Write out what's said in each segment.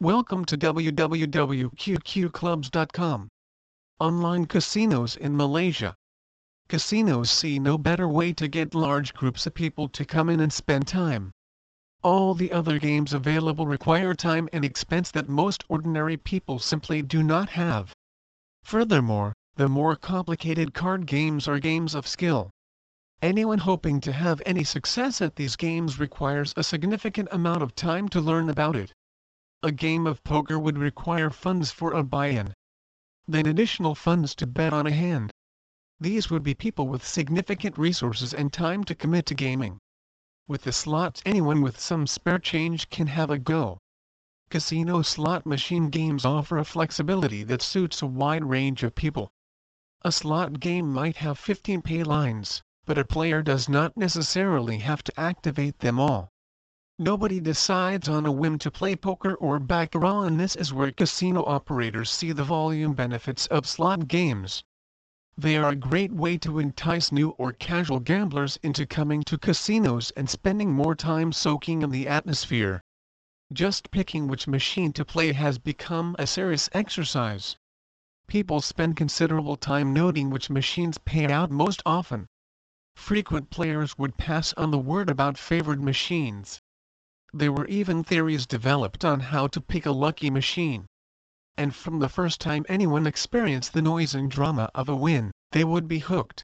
Welcome to www.qqclubs.com. Online casinos in Malaysia. Casinos see no better way to get large groups of people to come in and spend time. All the other games available require time and expense that most ordinary people simply do not have. Furthermore, the more complicated card games are games of skill. Anyone hoping to have any success at these games requires a significant amount of time to learn about it. A game of poker would require funds for a buy-in. Then additional funds to bet on a hand. These would be people with significant resources and time to commit to gaming. With the slots anyone with some spare change can have a go. Casino slot machine games offer a flexibility that suits a wide range of people. A slot game might have 15 pay lines, but a player does not necessarily have to activate them all. Nobody decides on a whim to play poker or baccarat and this is where casino operators see the volume benefits of slot games. They are a great way to entice new or casual gamblers into coming to casinos and spending more time soaking in the atmosphere. Just picking which machine to play has become a serious exercise. People spend considerable time noting which machines pay out most often. Frequent players would pass on the word about favored machines. There were even theories developed on how to pick a lucky machine. And from the first time anyone experienced the noise and drama of a win, they would be hooked.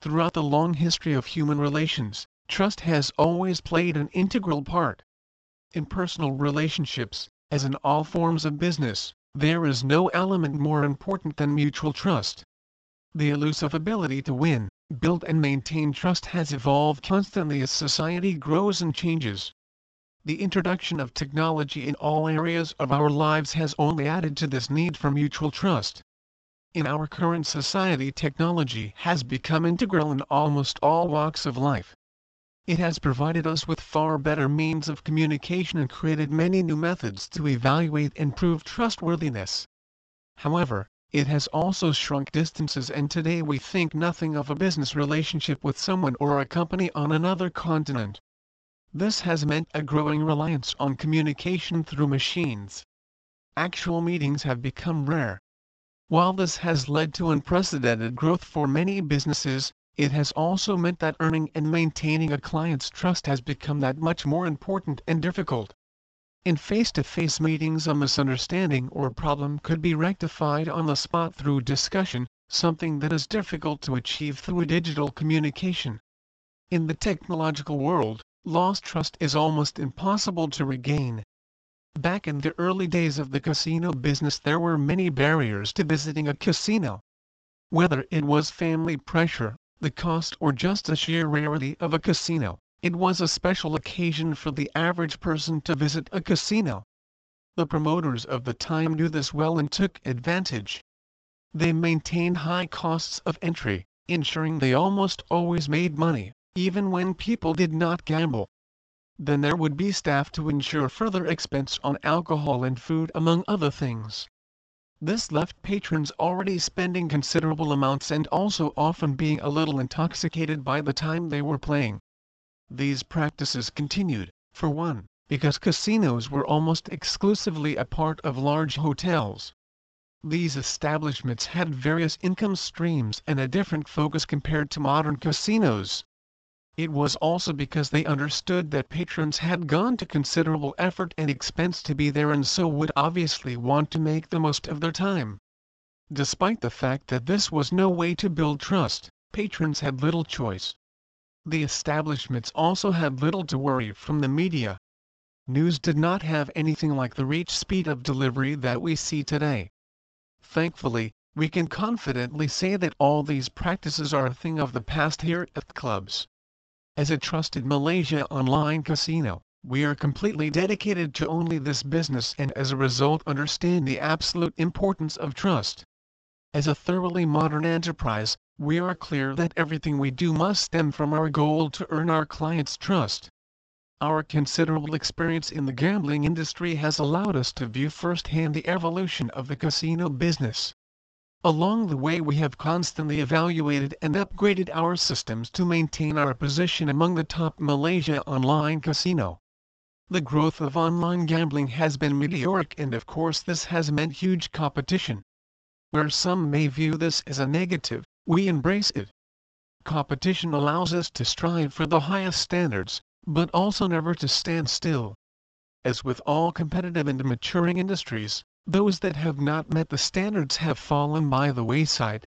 Throughout the long history of human relations, trust has always played an integral part. In personal relationships, as in all forms of business, there is no element more important than mutual trust. The elusive ability to win, build and maintain trust has evolved constantly as society grows and changes the introduction of technology in all areas of our lives has only added to this need for mutual trust. In our current society technology has become integral in almost all walks of life. It has provided us with far better means of communication and created many new methods to evaluate and prove trustworthiness. However, it has also shrunk distances and today we think nothing of a business relationship with someone or a company on another continent. This has meant a growing reliance on communication through machines. Actual meetings have become rare. While this has led to unprecedented growth for many businesses, it has also meant that earning and maintaining a client's trust has become that much more important and difficult. In face-to-face -face meetings a misunderstanding or problem could be rectified on the spot through discussion, something that is difficult to achieve through digital communication. In the technological world, lost trust is almost impossible to regain. Back in the early days of the casino business there were many barriers to visiting a casino. Whether it was family pressure, the cost or just the sheer rarity of a casino, it was a special occasion for the average person to visit a casino. The promoters of the time knew this well and took advantage. They maintained high costs of entry, ensuring they almost always made money even when people did not gamble. Then there would be staff to ensure further expense on alcohol and food among other things. This left patrons already spending considerable amounts and also often being a little intoxicated by the time they were playing. These practices continued, for one, because casinos were almost exclusively a part of large hotels. These establishments had various income streams and a different focus compared to modern casinos. It was also because they understood that patrons had gone to considerable effort and expense to be there and so would obviously want to make the most of their time. Despite the fact that this was no way to build trust, patrons had little choice. The establishments also had little to worry from the media. News did not have anything like the reach speed of delivery that we see today. Thankfully, we can confidently say that all these practices are a thing of the past here at clubs. As a trusted Malaysia online casino, we are completely dedicated to only this business and as a result understand the absolute importance of trust. As a thoroughly modern enterprise, we are clear that everything we do must stem from our goal to earn our clients' trust. Our considerable experience in the gambling industry has allowed us to view firsthand the evolution of the casino business. Along the way we have constantly evaluated and upgraded our systems to maintain our position among the top Malaysia online casino. the growth of online gambling has been meteoric and of course this has meant huge competition. Where some may view this as a negative, we embrace it. Competition allows us to strive for the highest standards, but also never to stand still. As with all competitive and maturing industries, those that have not met the standards have fallen by the wayside.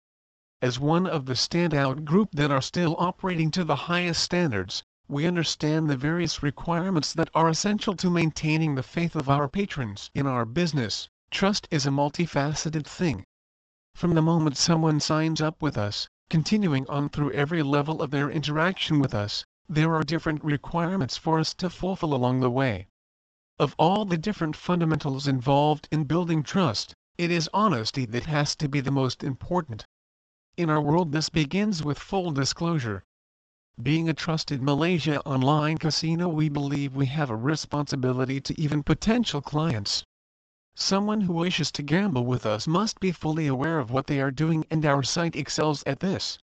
As one of the standout group that are still operating to the highest standards, we understand the various requirements that are essential to maintaining the faith of our patrons in our business. Trust is a multifaceted thing. From the moment someone signs up with us, continuing on through every level of their interaction with us, there are different requirements for us to fulfill along the way. Of all the different fundamentals involved in building trust, it is honesty that has to be the most important. In our world this begins with full disclosure. Being a trusted Malaysia online casino we believe we have a responsibility to even potential clients. Someone who wishes to gamble with us must be fully aware of what they are doing and our site excels at this.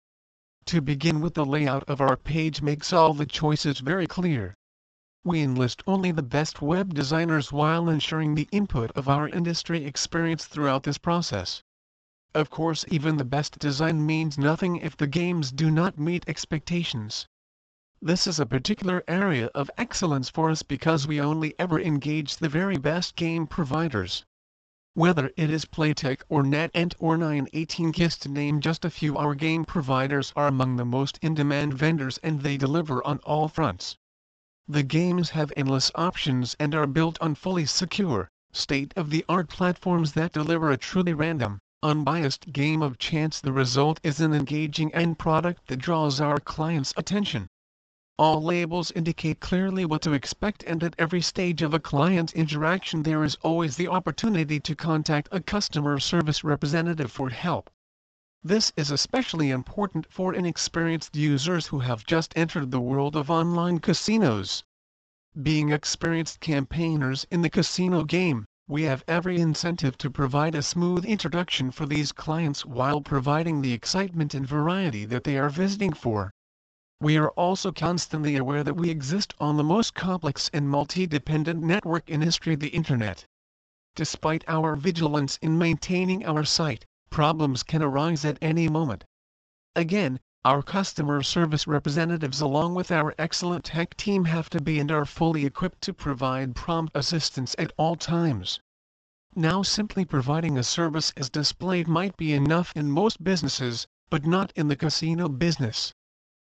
To begin with the layout of our page makes all the choices very clear. We enlist only the best web designers while ensuring the input of our industry experience throughout this process. Of course even the best design means nothing if the games do not meet expectations. This is a particular area of excellence for us because we only ever engage the very best game providers. Whether it is Playtech or NetEnt or 918Kiss to name just a few our game providers are among the most in-demand vendors and they deliver on all fronts. The games have endless options and are built on fully secure, state-of-the-art platforms that deliver a truly random, unbiased game of chance the result is an engaging end product that draws our clients' attention. All labels indicate clearly what to expect and at every stage of a client's interaction there is always the opportunity to contact a customer service representative for help. This is especially important for inexperienced users who have just entered the world of online casinos. Being experienced campaigners in the casino game, we have every incentive to provide a smooth introduction for these clients while providing the excitement and variety that they are visiting for. We are also constantly aware that we exist on the most complex and multi-dependent network in history the Internet. Despite our vigilance in maintaining our site, problems can arise at any moment. Again, our customer service representatives along with our excellent tech team have to be and are fully equipped to provide prompt assistance at all times. Now simply providing a service as displayed might be enough in most businesses, but not in the casino business.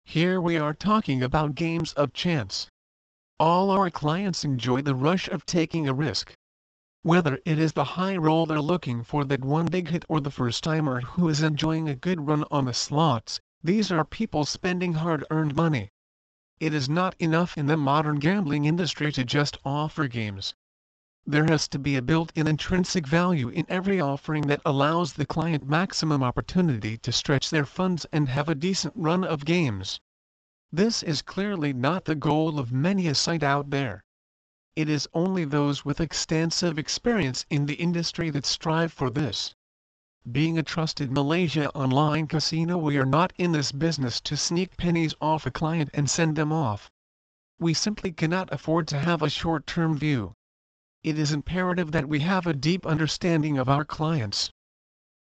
Here we are talking about games of chance. All our clients enjoy the rush of taking a risk. Whether it is the high roller looking for that one big hit or the first timer who is enjoying a good run on the slots, these are people spending hard earned money. It is not enough in the modern gambling industry to just offer games. There has to be a built-in intrinsic value in every offering that allows the client maximum opportunity to stretch their funds and have a decent run of games. This is clearly not the goal of many a site out there. It is only those with extensive experience in the industry that strive for this. Being a trusted Malaysia online casino we are not in this business to sneak pennies off a client and send them off. We simply cannot afford to have a short-term view it is imperative that we have a deep understanding of our clients.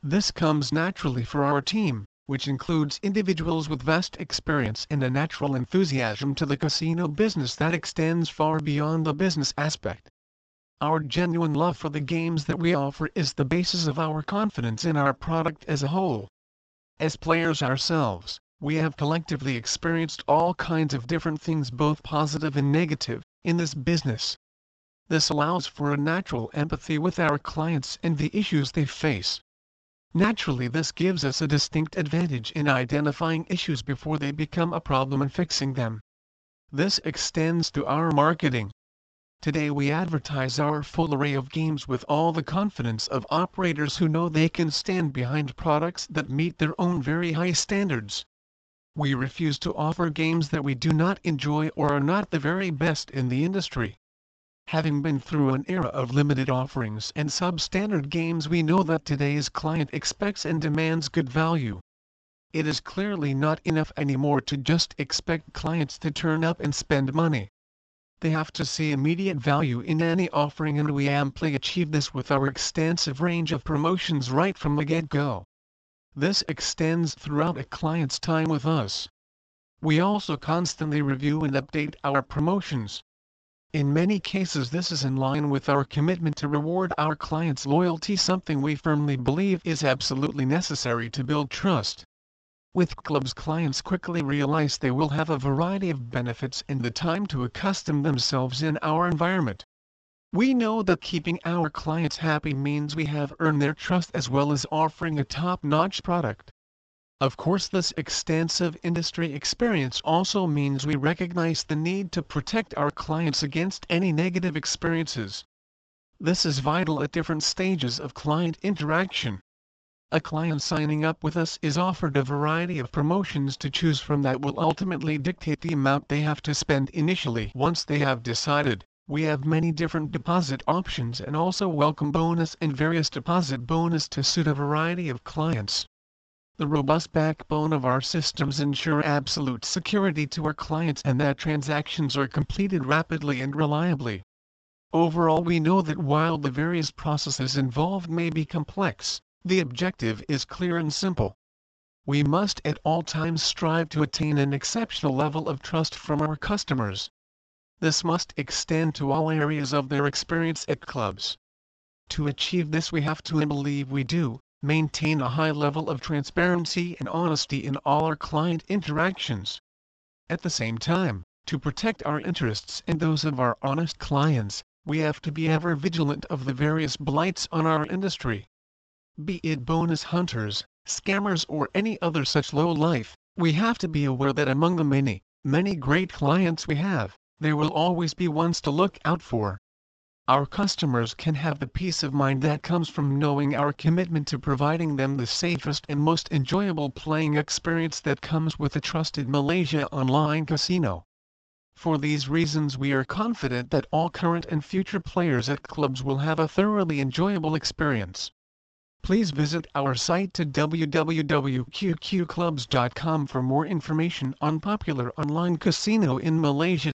This comes naturally for our team, which includes individuals with vast experience and a natural enthusiasm to the casino business that extends far beyond the business aspect. Our genuine love for the games that we offer is the basis of our confidence in our product as a whole. As players ourselves, we have collectively experienced all kinds of different things both positive and negative, in this business. This allows for a natural empathy with our clients and the issues they face. Naturally this gives us a distinct advantage in identifying issues before they become a problem and fixing them. This extends to our marketing. Today we advertise our full array of games with all the confidence of operators who know they can stand behind products that meet their own very high standards. We refuse to offer games that we do not enjoy or are not the very best in the industry. Having been through an era of limited offerings and substandard games we know that today's client expects and demands good value. It is clearly not enough anymore to just expect clients to turn up and spend money. they have to see immediate value in any offering and we amply achieve this with our extensive range of promotions right from the get-go. This extends throughout a client's time with us. We also constantly review and update our promotions. In many cases this is in line with our commitment to reward our clients' loyalty something we firmly believe is absolutely necessary to build trust. With clubs clients quickly realize they will have a variety of benefits and the time to accustom themselves in our environment. We know that keeping our clients happy means we have earned their trust as well as offering a top-notch product. Of course this extensive industry experience also means we recognize the need to protect our clients against any negative experiences. This is vital at different stages of client interaction. A client signing up with us is offered a variety of promotions to choose from that will ultimately dictate the amount they have to spend initially once they have decided. We have many different deposit options and also welcome bonus and various deposit bonus to suit a variety of clients. The robust backbone of our systems ensure absolute security to our clients and that transactions are completed rapidly and reliably. Overall we know that while the various processes involved may be complex, the objective is clear and simple. We must at all times strive to attain an exceptional level of trust from our customers. This must extend to all areas of their experience at clubs. To achieve this we have to and believe we do, maintain a high level of transparency and honesty in all our client interactions. At the same time, to protect our interests and those of our honest clients, we have to be ever vigilant of the various blights on our industry. Be it bonus hunters, scammers or any other such low life, we have to be aware that among the many, many great clients we have, there will always be ones to look out for. Our customers can have the peace of mind that comes from knowing our commitment to providing them the safest and most enjoyable playing experience that comes with a trusted Malaysia online casino. For these reasons we are confident that all current and future players at clubs will have a thoroughly enjoyable experience. Please visit our site to www.qqclubs.com for more information on popular online casino in Malaysia.